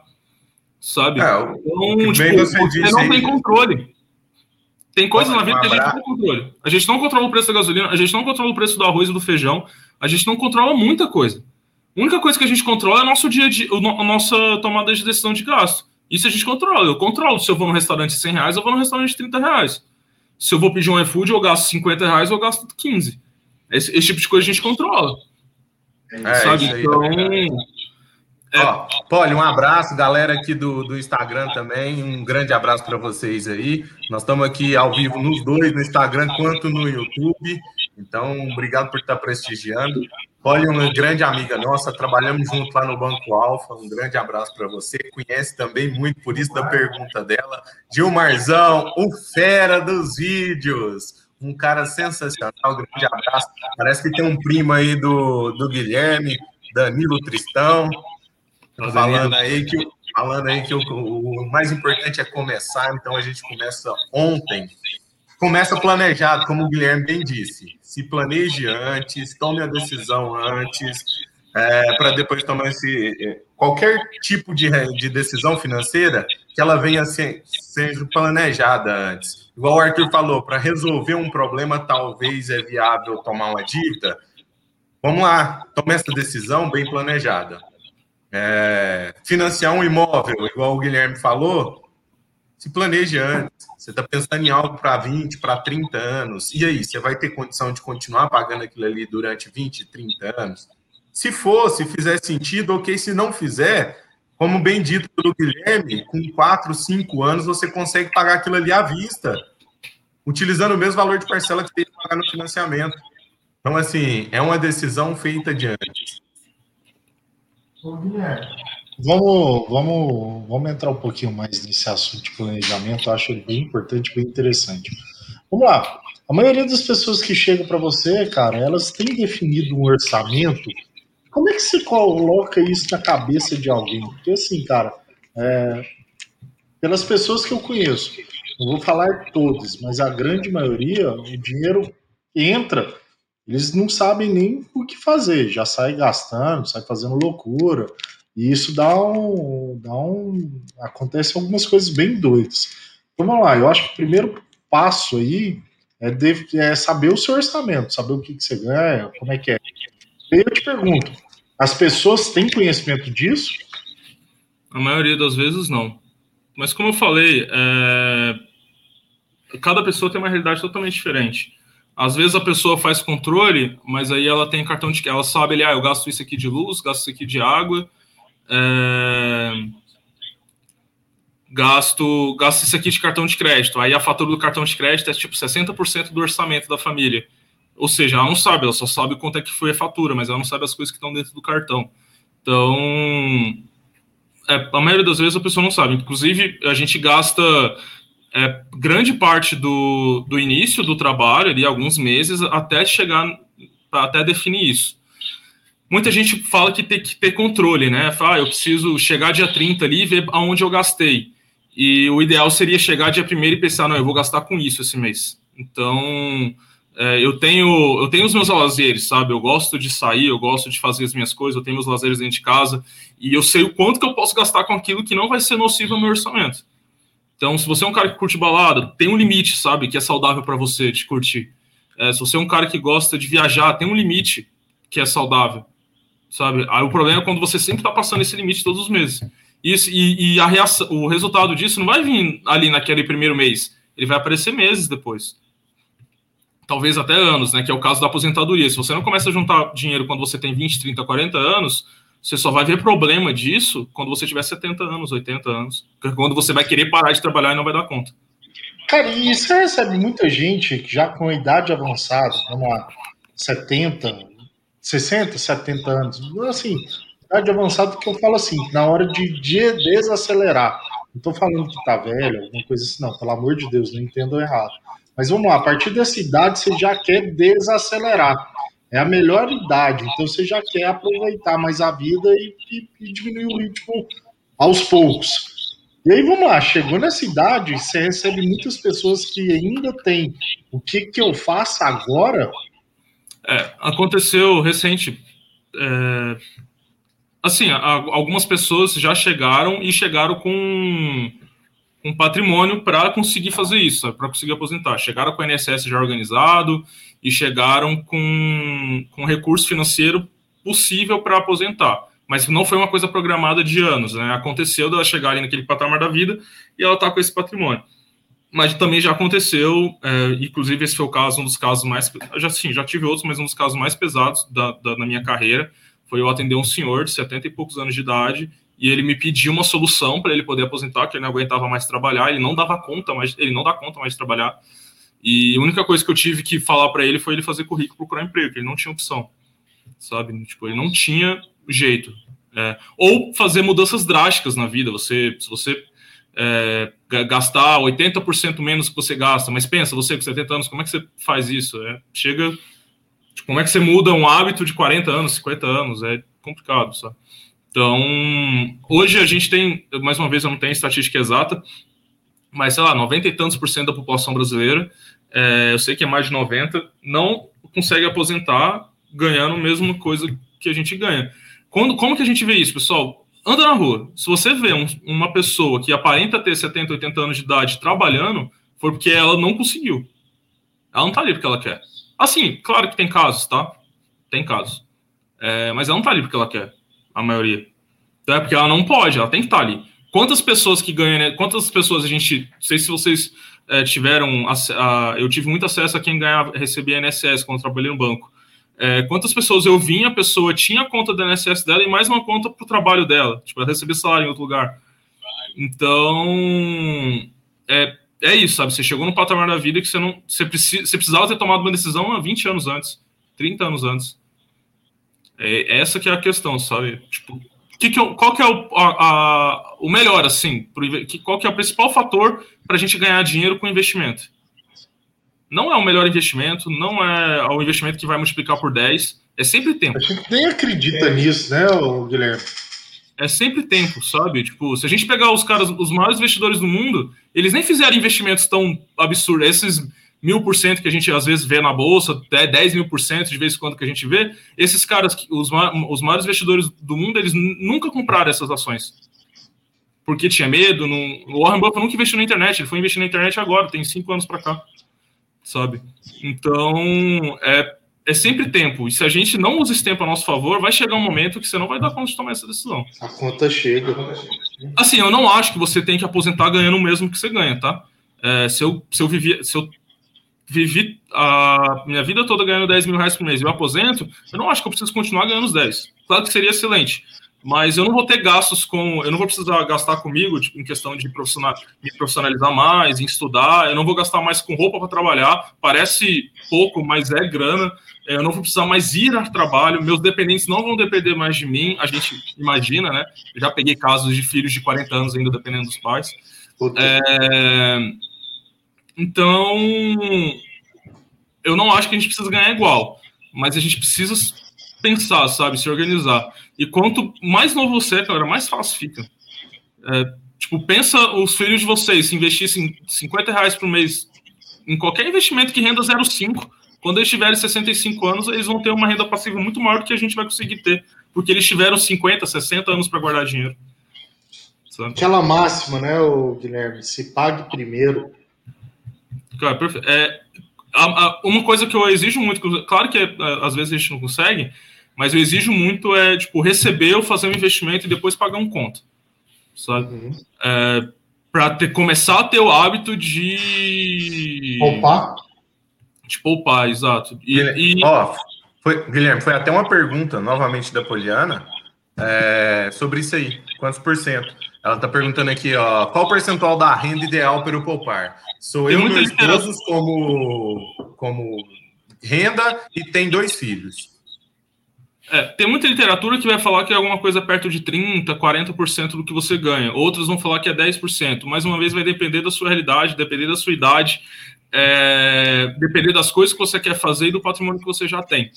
Sabe? É, então, tipo, você, você não tem controle. Tem coisas na vida que a gente não tem controle. A gente não controla o preço da gasolina, a gente não controla o preço do arroz e do feijão, a gente não controla muita coisa. A única coisa que a gente controla é o nosso dia de, a nossa tomada de decisão de gasto. Isso a gente controla. Eu controlo se eu vou no restaurante de 100 reais, eu vou no restaurante de 30 reais. Se eu vou pedir um iFood, eu gasto 50 reais, eu gasto 15. Esse, esse tipo de coisa a gente controla. É, sabe? Então, é é. Ó, Poli, um abraço, galera aqui do, do Instagram também. Um grande abraço para vocês aí. Nós estamos aqui ao vivo nos dois, no Instagram quanto no YouTube. Então, obrigado por estar prestigiando. Poli, uma grande amiga nossa, trabalhamos junto lá no Banco Alfa. Um grande abraço para você. Conhece também muito, por isso da pergunta dela. Gilmarzão, o fera dos vídeos um cara sensacional, grande abraço. Parece que tem um primo aí do, do Guilherme, Danilo Tristão. Falando aí que, falando aí que o, o, mais importante é começar, então a gente começa ontem. Começa planejado, como o Guilherme bem disse. Se planeje antes, tome a decisão antes, é, para depois tomar esse. É, qualquer tipo de, de decisão financeira que ela venha ser, seja planejada antes. Igual o Arthur falou, para resolver um problema, talvez é viável tomar uma dívida. Vamos lá, tome essa decisão bem planejada. É, financiar um imóvel, igual o Guilherme falou, se planeje antes. Você está pensando em algo para 20, para 30 anos. E aí, você vai ter condição de continuar pagando aquilo ali durante 20, 30 anos? Se for, se fizer sentido, ok. Se não fizer, como bem dito pelo Guilherme, com 4, 5 anos você consegue pagar aquilo ali à vista, utilizando o mesmo valor de parcela que que pagar no financiamento. Então, assim, é uma decisão feita de antes. Vamos, vamos, vamos entrar um pouquinho mais nesse assunto de planejamento. Eu acho ele bem importante, bem interessante. Vamos lá. A maioria das pessoas que chegam para você, cara, elas têm definido um orçamento. Como é que você coloca isso na cabeça de alguém? Porque assim, cara, é, pelas pessoas que eu conheço, não vou falar todas, mas a grande maioria, o dinheiro entra eles não sabem nem o que fazer, já sai gastando, sai fazendo loucura. E isso dá um. Dá um acontece algumas coisas bem doidas. Então vamos lá, eu acho que o primeiro passo aí é, de, é saber o seu orçamento, saber o que, que você ganha, como é que é. E eu te pergunto, as pessoas têm conhecimento disso? A maioria das vezes não. Mas como eu falei, é... cada pessoa tem uma realidade totalmente diferente. Às vezes a pessoa faz controle, mas aí ela tem cartão de ela sabe, ele, ah, eu gasto isso aqui de luz, gasto isso aqui de água, é... gasto, gasto isso aqui de cartão de crédito. Aí a fatura do cartão de crédito é tipo 60% do orçamento da família. Ou seja, ela não sabe, ela só sabe quanto é que foi a fatura, mas ela não sabe as coisas que estão dentro do cartão. Então, é, a maioria das vezes a pessoa não sabe. Inclusive, a gente gasta é, grande parte do, do início do trabalho, ali, alguns meses, até chegar, até definir isso. Muita gente fala que tem que ter controle, né? Fala, ah, eu preciso chegar dia 30 ali e ver aonde eu gastei. E o ideal seria chegar dia 1 e pensar, não, eu vou gastar com isso esse mês. Então, é, eu tenho eu tenho os meus lazeres, sabe? Eu gosto de sair, eu gosto de fazer as minhas coisas, eu tenho meus lazeres dentro de casa e eu sei o quanto que eu posso gastar com aquilo que não vai ser nocivo ao meu orçamento. Então, se você é um cara que curte balada, tem um limite, sabe? Que é saudável para você de curtir. É, se você é um cara que gosta de viajar, tem um limite que é saudável, sabe? Aí o problema é quando você sempre está passando esse limite todos os meses. Isso, e, e a reação, o resultado disso não vai vir ali naquele primeiro mês, ele vai aparecer meses depois talvez até anos, né? Que é o caso da aposentadoria. Se você não começa a juntar dinheiro quando você tem 20, 30, 40 anos, você só vai ver problema disso quando você tiver 70 anos, 80 anos. Quando você vai querer parar de trabalhar e não vai dar conta. Cara, e você recebe muita gente que já com idade avançada, vamos lá, 70, 60, 70 anos, assim, idade avançada que eu falo assim, na hora de desacelerar. Não tô falando que tá velho, alguma coisa assim, não, pelo amor de Deus, não entendo errado. Mas vamos lá, a partir dessa idade você já quer desacelerar. É a melhor idade, então você já quer aproveitar mais a vida e, e, e diminuir o ritmo aos poucos. E aí vamos lá, chegou nessa idade, você recebe muitas pessoas que ainda têm o que, que eu faço agora? É, aconteceu recente. É, assim, a, algumas pessoas já chegaram e chegaram com um patrimônio para conseguir fazer isso, para conseguir aposentar. Chegaram com o INSS já organizado e chegaram com, com recurso financeiro possível para aposentar. Mas não foi uma coisa programada de anos, né? Aconteceu dela chegar ali naquele patamar da vida e ela está com esse patrimônio. Mas também já aconteceu, é, inclusive esse foi o caso, um dos casos mais. Já, sim, já tive outros, mas um dos casos mais pesados da, da, na minha carreira foi eu atender um senhor de 70 e poucos anos de idade e ele me pediu uma solução para ele poder aposentar, que ele não aguentava mais trabalhar, ele não dava conta mais, ele não dá conta mais de trabalhar. E a única coisa que eu tive que falar para ele foi ele fazer currículo, procurar emprego, que ele não tinha opção, sabe? Tipo, ele não tinha jeito. É, ou fazer mudanças drásticas na vida. Você, se você é, gastar 80% menos que você gasta, mas pensa, você com 70 anos, como é que você faz isso? É, chega, tipo, como é que você muda um hábito de 40 anos, 50 anos? É complicado, sabe? Então, hoje a gente tem, mais uma vez, eu não tenho estatística exata, mas sei lá, 90 e tantos por cento da população brasileira, é, eu sei que é mais de 90, não consegue aposentar ganhando a mesma coisa que a gente ganha. Quando, como que a gente vê isso, pessoal? Anda na rua. Se você vê um, uma pessoa que aparenta ter 70, 80 anos de idade trabalhando, foi porque ela não conseguiu. Ela não tá ali porque ela quer. Assim, claro que tem casos, tá? Tem casos. É, mas ela não tá ali porque ela quer a maioria. Então é porque ela não pode, ela tem que estar ali. Quantas pessoas que ganham, né? quantas pessoas a gente, não sei se vocês é, tiveram, a, a, eu tive muito acesso a quem ganhava, recebia INSS quando trabalhei no banco. É, quantas pessoas eu vinha, a pessoa tinha a conta da INSS dela e mais uma conta para o trabalho dela, tipo, ela recebia salário em outro lugar. Então, é, é isso, sabe? Você chegou no patamar da vida que você não, você, precisa, você precisava ter tomado uma decisão há 20 anos antes, 30 anos antes. É, essa que é a questão, sabe? Tipo, que que eu, qual que é o, a, a, o melhor, assim? Pro, que, qual que é o principal fator para a gente ganhar dinheiro com investimento? Não é o melhor investimento, não é o investimento que vai multiplicar por 10, é sempre tempo. A gente nem acredita é. nisso, né, Guilherme? É sempre tempo, sabe? Tipo, se a gente pegar os caras, os maiores investidores do mundo, eles nem fizeram investimentos tão absurdos. Esses mil por cento que a gente às vezes vê na bolsa, até 10 mil por cento de vez em quando que a gente vê, esses caras, os, os maiores investidores do mundo, eles nunca compraram essas ações. Porque tinha medo. Não... O Warren Buffett nunca investiu na internet, ele foi investir na internet agora, tem cinco anos para cá, sabe? Então, é, é sempre tempo. E se a gente não usa esse tempo a nosso favor, vai chegar um momento que você não vai dar conta de tomar essa decisão. A conta chega. Assim, eu não acho que você tem que aposentar ganhando o mesmo que você ganha, tá? É, se, eu, se, eu vivia, se eu vivi a minha vida toda ganhando 10 mil reais por mês e eu aposento, eu não acho que eu preciso continuar ganhando os 10. Claro que seria excelente, mas eu não vou ter gastos com. Eu não vou precisar gastar comigo tipo, em questão de profissional, me profissionalizar mais, em estudar. Eu não vou gastar mais com roupa para trabalhar. Parece pouco, mas é grana. Eu não vou precisar mais ir ao trabalho. Meus dependentes não vão depender mais de mim. A gente imagina, né? Eu já peguei casos de filhos de 40 anos ainda dependendo dos pais. É... Então, eu não acho que a gente precisa ganhar igual, mas a gente precisa pensar, sabe, se organizar. E quanto mais novo você é, cara, mais fácil fica. É, tipo, pensa os filhos de vocês, se investissem 50 reais por mês em qualquer investimento que renda 0,5, quando eles tiverem 65 anos, eles vão ter uma renda passiva muito maior do que a gente vai conseguir ter, porque eles tiveram 50, 60 anos para guardar dinheiro. Sabe? Aquela máxima, né, o Guilherme? Se pague primeiro. Cara, é, a, a, uma coisa que eu exijo muito, claro que é, às vezes a gente não consegue, mas eu exijo muito é, tipo, receber ou fazer um investimento e depois pagar um conto, sabe? Uhum. É, para começar a ter o hábito de... Poupar? De poupar, exato. E, e... Ó, foi, Guilherme, foi até uma pergunta, novamente, da Poliana, é, sobre isso aí. Quantos por cento? Ela está perguntando aqui, ó, qual o percentual da renda ideal para eu poupar? Sou tem eu e meus esposos como, como renda e tem dois filhos. É, tem muita literatura que vai falar que é alguma coisa perto de 30%, 40% do que você ganha. Outros vão falar que é 10%. Mais uma vez, vai depender da sua realidade, depender da sua idade, é, depender das coisas que você quer fazer e do patrimônio que você já tem.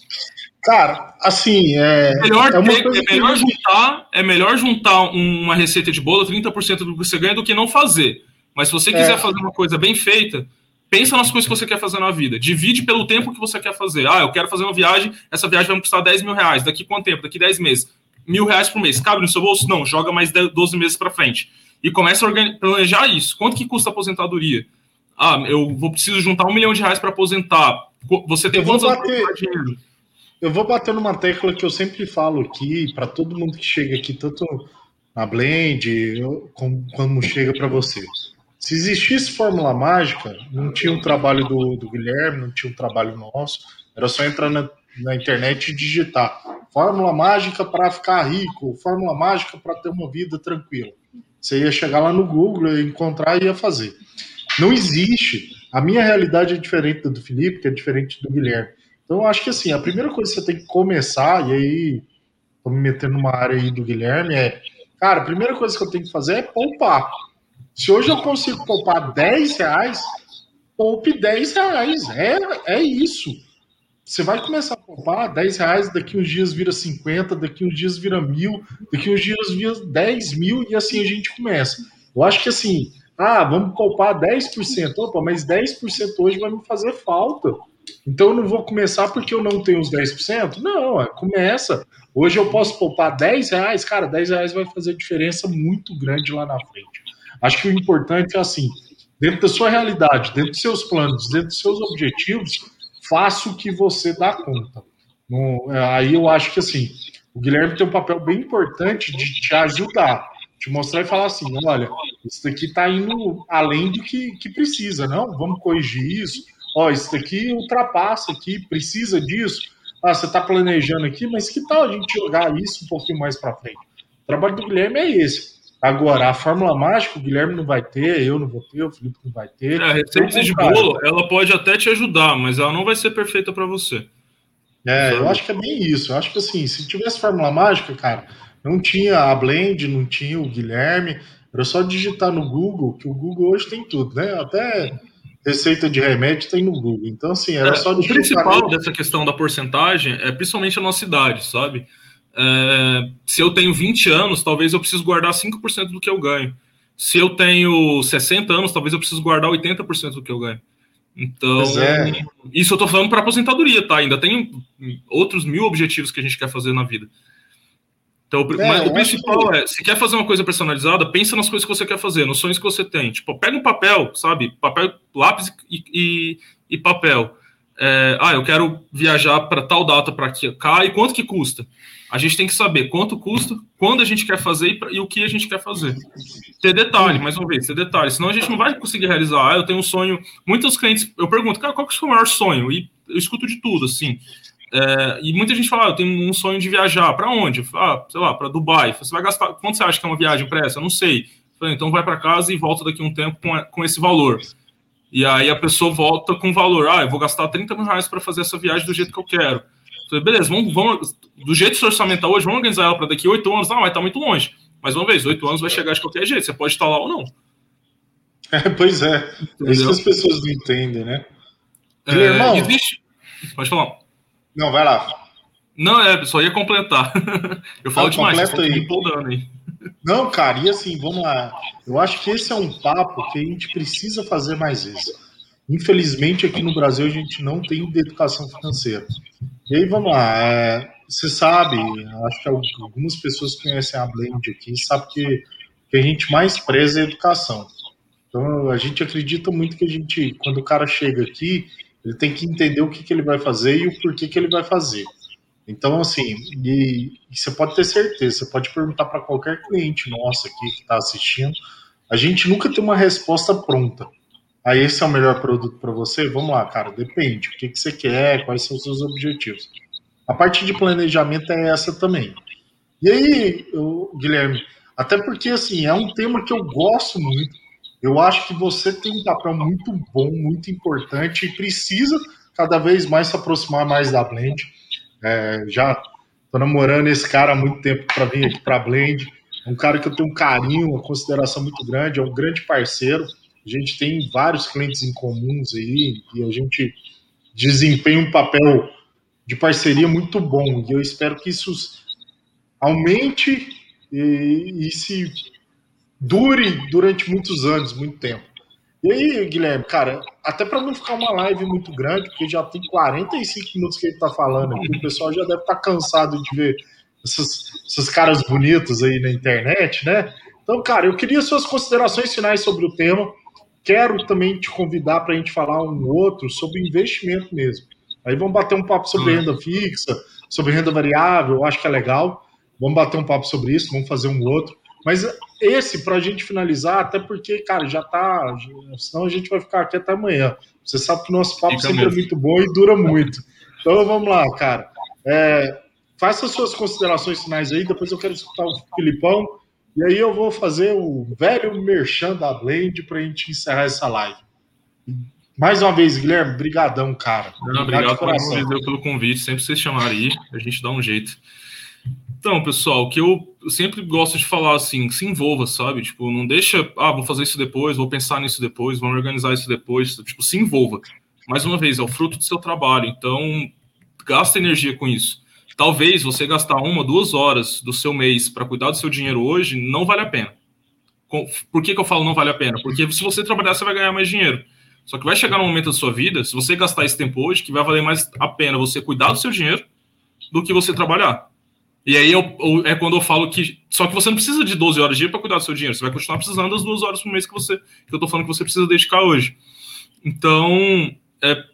Cara, assim, é. É melhor, é, ter, é melhor juntar, é melhor juntar uma receita de bolo, 30% do que você ganha, do que não fazer. Mas se você quiser é. fazer uma coisa bem feita, pensa nas coisas que você quer fazer na vida. Divide pelo tempo que você quer fazer. Ah, eu quero fazer uma viagem, essa viagem vai me custar 10 mil reais. Daqui quanto tempo? Daqui 10 meses. Mil reais por mês. Cabe no seu bolso? Não, joga mais 12 meses para frente. E começa a planejar isso. Quanto que custa a aposentadoria? Ah, eu vou preciso juntar um milhão de reais para aposentar. Você tem quantos anos para dinheiro? Eu vou bater numa tecla que eu sempre falo aqui, para todo mundo que chega aqui, tanto na Blend, como, como chega para você. Se existisse Fórmula Mágica, não tinha um trabalho do, do, Guilherme, não tinha um trabalho nosso, era só entrar na, na internet e digitar Fórmula Mágica para ficar rico, Fórmula Mágica para ter uma vida tranquila. Você ia chegar lá no Google, ia encontrar e ia fazer. Não existe. A minha realidade é diferente da do Felipe, que é diferente do Guilherme. Então, eu acho que assim, a primeira coisa que você tem que começar, e aí, tô me metendo numa área aí do Guilherme, é, cara, a primeira coisa que eu tenho que fazer é poupar. Se hoje eu consigo poupar 10 reais, poupe 10 reais. É, é isso. Você vai começar a poupar 10 reais, daqui uns dias vira 50, daqui uns dias vira mil, daqui uns dias vira 10 mil e assim a gente começa. Eu acho que assim, ah, vamos poupar 10%. Opa, mas 10% hoje vai me fazer falta. Então eu não vou começar porque eu não tenho os 10%? Não, é, começa. Hoje eu posso poupar 10 reais, cara, 10 reais vai fazer diferença muito grande lá na frente. Acho que o importante é assim, dentro da sua realidade, dentro dos seus planos, dentro dos seus objetivos, faça o que você dá conta. No, é, aí eu acho que assim, o Guilherme tem um papel bem importante de te ajudar, te mostrar e falar assim, olha, isso daqui está indo além do que, que precisa, não? Vamos corrigir isso. Ó, isso daqui ultrapassa aqui, precisa disso. Ah, você está planejando aqui, mas que tal a gente jogar isso um pouquinho mais para frente? O trabalho do Guilherme é esse Agora, a fórmula mágica, o Guilherme não vai ter, eu não vou ter, o Felipe não vai ter. É, a receita de bolo, ela pode até te ajudar, mas ela não vai ser perfeita para você. É, eu acho que é bem isso. Eu acho que assim, se tivesse fórmula mágica, cara, não tinha a Blend, não tinha o Guilherme, era só digitar no Google, que o Google hoje tem tudo, né? Até receita de remédio tem no Google. Então, assim, era é, só digitar. O principal dessa questão da porcentagem é principalmente a nossa idade, sabe? É, se eu tenho 20 anos, talvez eu precise guardar 5% do que eu ganho. Se eu tenho 60 anos, talvez eu precise guardar 80% do que eu ganho. Então, é. isso eu estou falando para aposentadoria, tá? Ainda tem outros mil objetivos que a gente quer fazer na vida. Então, é, o principal que... é, se quer fazer uma coisa personalizada, pensa nas coisas que você quer fazer, nos sonhos que você tem. Tipo, pega um papel, sabe? Papel, lápis e, e, e papel. É, ah, eu quero viajar para tal data para cá e quanto que custa? A gente tem que saber quanto custa, quando a gente quer fazer e, e o que a gente quer fazer. Ter detalhe, mais uma vez, ter detalhe. Senão a gente não vai conseguir realizar. Ah, eu tenho um sonho. Muitos clientes, eu pergunto, cara, qual que é o seu maior sonho? E eu escuto de tudo, assim. É, e muita gente fala, ah, eu tenho um sonho de viajar. Para onde? Ah, sei lá, para Dubai. Você vai gastar. Quanto você acha que é uma viagem para essa? Eu não sei. Então vai para casa e volta daqui a um tempo com, com esse valor. E aí a pessoa volta com valor. Ah, eu vou gastar 30 mil reais para fazer essa viagem do jeito que eu quero. Beleza, vamos, vamos. Do jeito que o orçamento está hoje, vamos organizar ela para daqui a oito anos. Não, vai estar tá muito longe. Mas uma vez, oito anos vai chegar de qualquer jeito. Você pode estar lá ou não. É, pois é. Entendeu? Isso que as pessoas não entendem, né? É, irmão. Existe... Pode falar. Não, vai lá. Não, é, só ia completar. Eu falo não, demais, completa aí. aí. Não, cara, e assim, vamos lá. Eu acho que esse é um papo que a gente precisa fazer mais vezes. Infelizmente, aqui no Brasil, a gente não tem educação financeira. E aí, vamos lá. É, você sabe, acho que algumas pessoas que conhecem a Blend aqui, sabem que, que a gente mais preza é a educação. Então, a gente acredita muito que a gente, quando o cara chega aqui, ele tem que entender o que, que ele vai fazer e o porquê que ele vai fazer. Então, assim, e, e você pode ter certeza, você pode perguntar para qualquer cliente nosso aqui que está assistindo, a gente nunca tem uma resposta pronta. Aí, esse é o melhor produto para você? Vamos lá, cara, depende. O que, que você quer, quais são os seus objetivos. A parte de planejamento é essa também. E aí, eu, Guilherme, até porque, assim, é um tema que eu gosto muito, eu acho que você tem um papel muito bom, muito importante e precisa cada vez mais se aproximar mais da Blend. É, já estou namorando esse cara há muito tempo para vir aqui para Blend. Um cara que eu tenho um carinho, uma consideração muito grande, é um grande parceiro. A gente tem vários clientes em comuns aí e a gente desempenha um papel de parceria muito bom. E eu espero que isso aumente e, e se dure durante muitos anos, muito tempo. E aí, Guilherme, cara, até para não ficar uma live muito grande, porque já tem 45 minutos que ele tá falando aqui, o pessoal já deve estar tá cansado de ver essas, essas caras bonitas aí na internet, né? Então, cara, eu queria suas considerações finais sobre o tema. Quero também te convidar para a gente falar um outro sobre investimento mesmo. Aí vamos bater um papo sobre renda fixa, sobre renda variável, eu acho que é legal. Vamos bater um papo sobre isso, vamos fazer um outro. Mas esse, para a gente finalizar, até porque, cara, já tá. Senão a gente vai ficar aqui até amanhã. Você sabe que o nosso papo Fica sempre é mesmo. é muito bom e dura muito. Então vamos lá, cara. É, faça suas considerações finais aí, depois eu quero escutar o Filipão. E aí eu vou fazer o velho merchan da Blend para a gente encerrar essa live. Mais uma vez, Guilherme, brigadão, cara. Não, obrigado, obrigado pelo convite. Sempre vocês chamarem aí, a gente dá um jeito. Então, pessoal, que eu sempre gosto de falar assim, se envolva, sabe? Tipo, não deixa, ah, vou fazer isso depois, vou pensar nisso depois, vamos organizar isso depois. Tipo, se envolva. Mais uma vez, é o fruto do seu trabalho, então gasta energia com isso. Talvez você gastar uma, duas horas do seu mês para cuidar do seu dinheiro hoje não vale a pena. Por que, que eu falo não vale a pena? Porque se você trabalhar, você vai ganhar mais dinheiro. Só que vai chegar um momento da sua vida, se você gastar esse tempo hoje, que vai valer mais a pena você cuidar do seu dinheiro do que você trabalhar. E aí eu, eu, é quando eu falo que. Só que você não precisa de 12 horas de dia para cuidar do seu dinheiro. Você vai continuar precisando das duas horas por mês que você. Que eu tô falando que você precisa dedicar hoje. Então, é,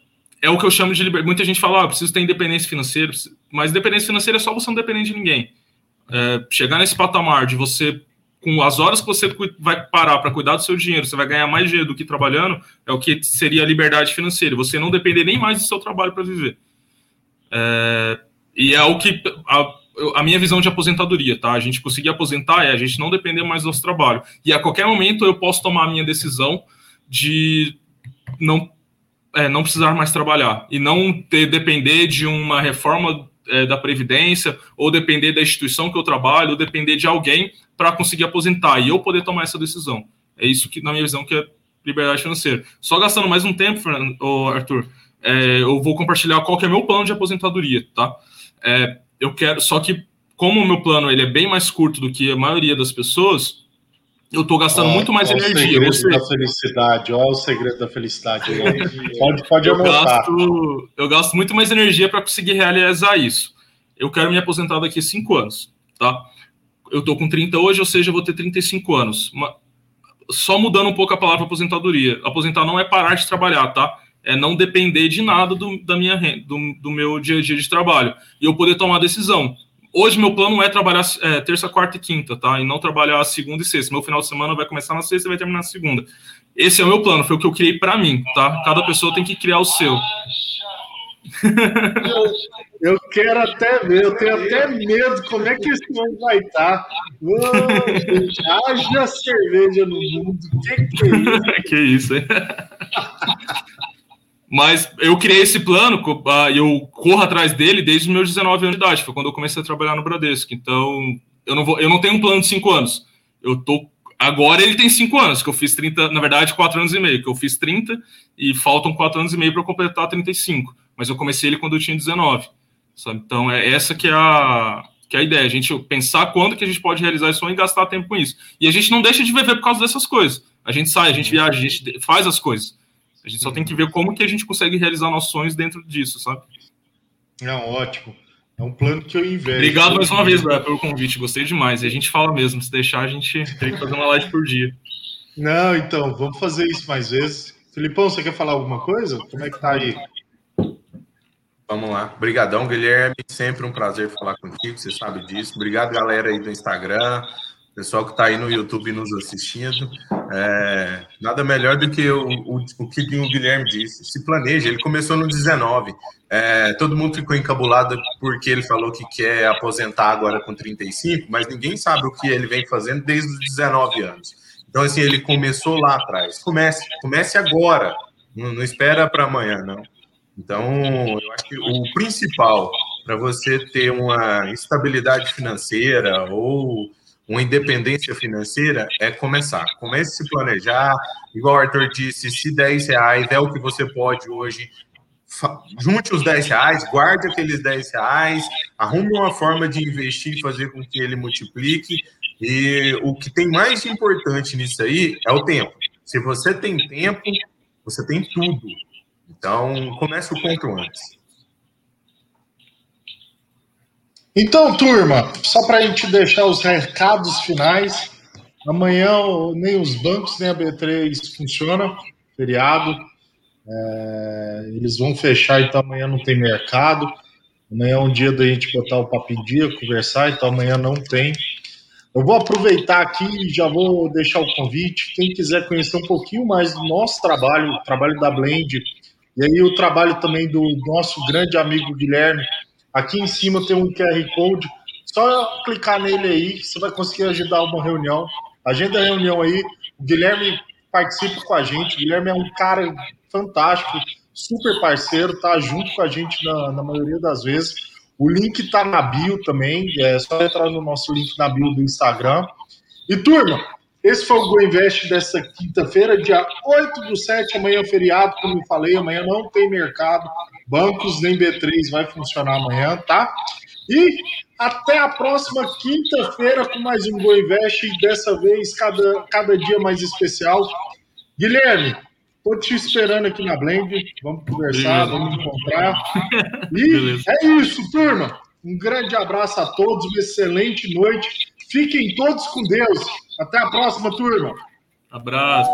é o que eu chamo de liberdade. Muita gente fala, ah, preciso ter independência financeira, mas independência financeira é só você não depender de ninguém. É, chegar nesse patamar de você, com as horas que você vai parar para cuidar do seu dinheiro, você vai ganhar mais dinheiro do que trabalhando, é o que seria a liberdade financeira. Você não depender nem mais do seu trabalho para viver. É, e é o que. A, a minha visão de aposentadoria, tá? A gente conseguir aposentar é a gente não depender mais do nosso trabalho. E a qualquer momento eu posso tomar a minha decisão de não, é, não precisar mais trabalhar e não ter, depender de uma reforma é, da Previdência ou depender da instituição que eu trabalho ou depender de alguém para conseguir aposentar e eu poder tomar essa decisão. É isso que, na minha visão, que é liberdade financeira. Só gastando mais um tempo, Arthur, é, eu vou compartilhar qual que é meu plano de aposentadoria, tá? É, eu quero, só que como o meu plano ele é bem mais curto do que a maioria das pessoas, eu estou gastando muito mais energia. O segredo da felicidade, olha o segredo da felicidade. pode pode eu gasto, eu gasto muito mais energia para conseguir realizar isso. Eu quero me aposentar daqui a 5 anos, tá? Eu estou com 30 hoje, ou seja, eu vou ter 35 anos. Só mudando um pouco a palavra aposentadoria. Aposentar não é parar de trabalhar, tá? É não depender de nada do, da minha do, do meu dia a dia de trabalho e eu poder tomar decisão. Hoje meu plano é trabalhar é, terça, quarta e quinta, tá? E não trabalhar segunda e sexta. Meu final de semana vai começar na sexta e vai terminar na segunda. Esse é o meu plano, foi o que eu criei para mim, tá? Cada pessoa tem que criar o seu. Eu, eu, quero até ver, eu tenho até medo como é que esse homem vai estar. Oh, haja cerveja no mundo. Que que é isso? que isso, hein? Mas eu criei esse plano ah, e eu corro atrás dele desde os meus 19 anos de idade. Foi quando eu comecei a trabalhar no Bradesco. Então, eu não, vou, eu não tenho um plano de 5 anos. Eu tô. Agora ele tem 5 anos, que eu fiz 30, na verdade, 4 anos e meio, que eu fiz 30 e faltam 4 anos e meio para completar 35. Mas eu comecei ele quando eu tinha 19. Sabe? Então, é essa que é a, que é a ideia, a gente pensar quando que a gente pode realizar isso e gastar tempo com isso. E a gente não deixa de viver por causa dessas coisas. A gente sai, a gente viaja, a gente faz as coisas. A gente só tem que ver como que a gente consegue realizar nossos sonhos dentro disso, sabe? Não, ótimo. É um plano que eu invejo. Obrigado mais uma vez, Brad, pelo convite. Gostei demais. E a gente fala mesmo. Se deixar, a gente tem que fazer uma live por dia. Não, então, vamos fazer isso mais vezes. Filipão, você quer falar alguma coisa? Como é que tá aí? Vamos lá. Obrigadão, Guilherme. Sempre um prazer falar contigo, você sabe disso. Obrigado, galera aí do Instagram. Pessoal que está aí no YouTube nos assistindo, é, nada melhor do que o, o, o, que o Guilherme disse. Se planeja, ele começou no 19. É, todo mundo ficou encabulado porque ele falou que quer aposentar agora com 35, mas ninguém sabe o que ele vem fazendo desde os 19 anos. Então, assim, ele começou lá atrás. Comece, comece agora. Não, não espera para amanhã, não. Então, eu acho que o principal para você ter uma estabilidade financeira ou uma independência financeira é começar. Comece a se planejar. Igual o Arthur disse, se 10 reais é o que você pode hoje, junte os 10 reais, guarde aqueles 10 reais, arrume uma forma de investir e fazer com que ele multiplique. E o que tem mais importante nisso aí é o tempo. Se você tem tempo, você tem tudo. Então, comece o ponto antes. Então, turma, só para a gente deixar os recados finais. Amanhã nem os bancos nem a B3 funcionam, feriado. É, eles vão fechar, então amanhã não tem mercado. Amanhã é um dia da gente botar o papo em dia, conversar, então amanhã não tem. Eu vou aproveitar aqui e já vou deixar o convite. Quem quiser conhecer um pouquinho mais do nosso trabalho, o trabalho da Blend, e aí o trabalho também do nosso grande amigo Guilherme, Aqui em cima tem um QR Code. Só clicar nele aí, você vai conseguir agendar uma reunião. Agenda a reunião aí. O Guilherme participa com a gente. O Guilherme é um cara fantástico, super parceiro, tá junto com a gente na, na maioria das vezes. O link tá na bio também. É só entrar no nosso link na bio do Instagram. E turma, esse foi o Go Invest dessa quinta-feira, dia 8 do 7. Amanhã é feriado, como eu falei. Amanhã não tem mercado. Bancos nem B3 vai funcionar amanhã, tá? E até a próxima quinta-feira com mais um Go Invest. Dessa vez, cada, cada dia mais especial. Guilherme, tô te esperando aqui na Blend. Vamos conversar, Beleza. vamos encontrar. E Beleza. é isso, turma. Um grande abraço a todos, uma excelente noite. Fiquem todos com Deus. Até a próxima, turma. Abraço.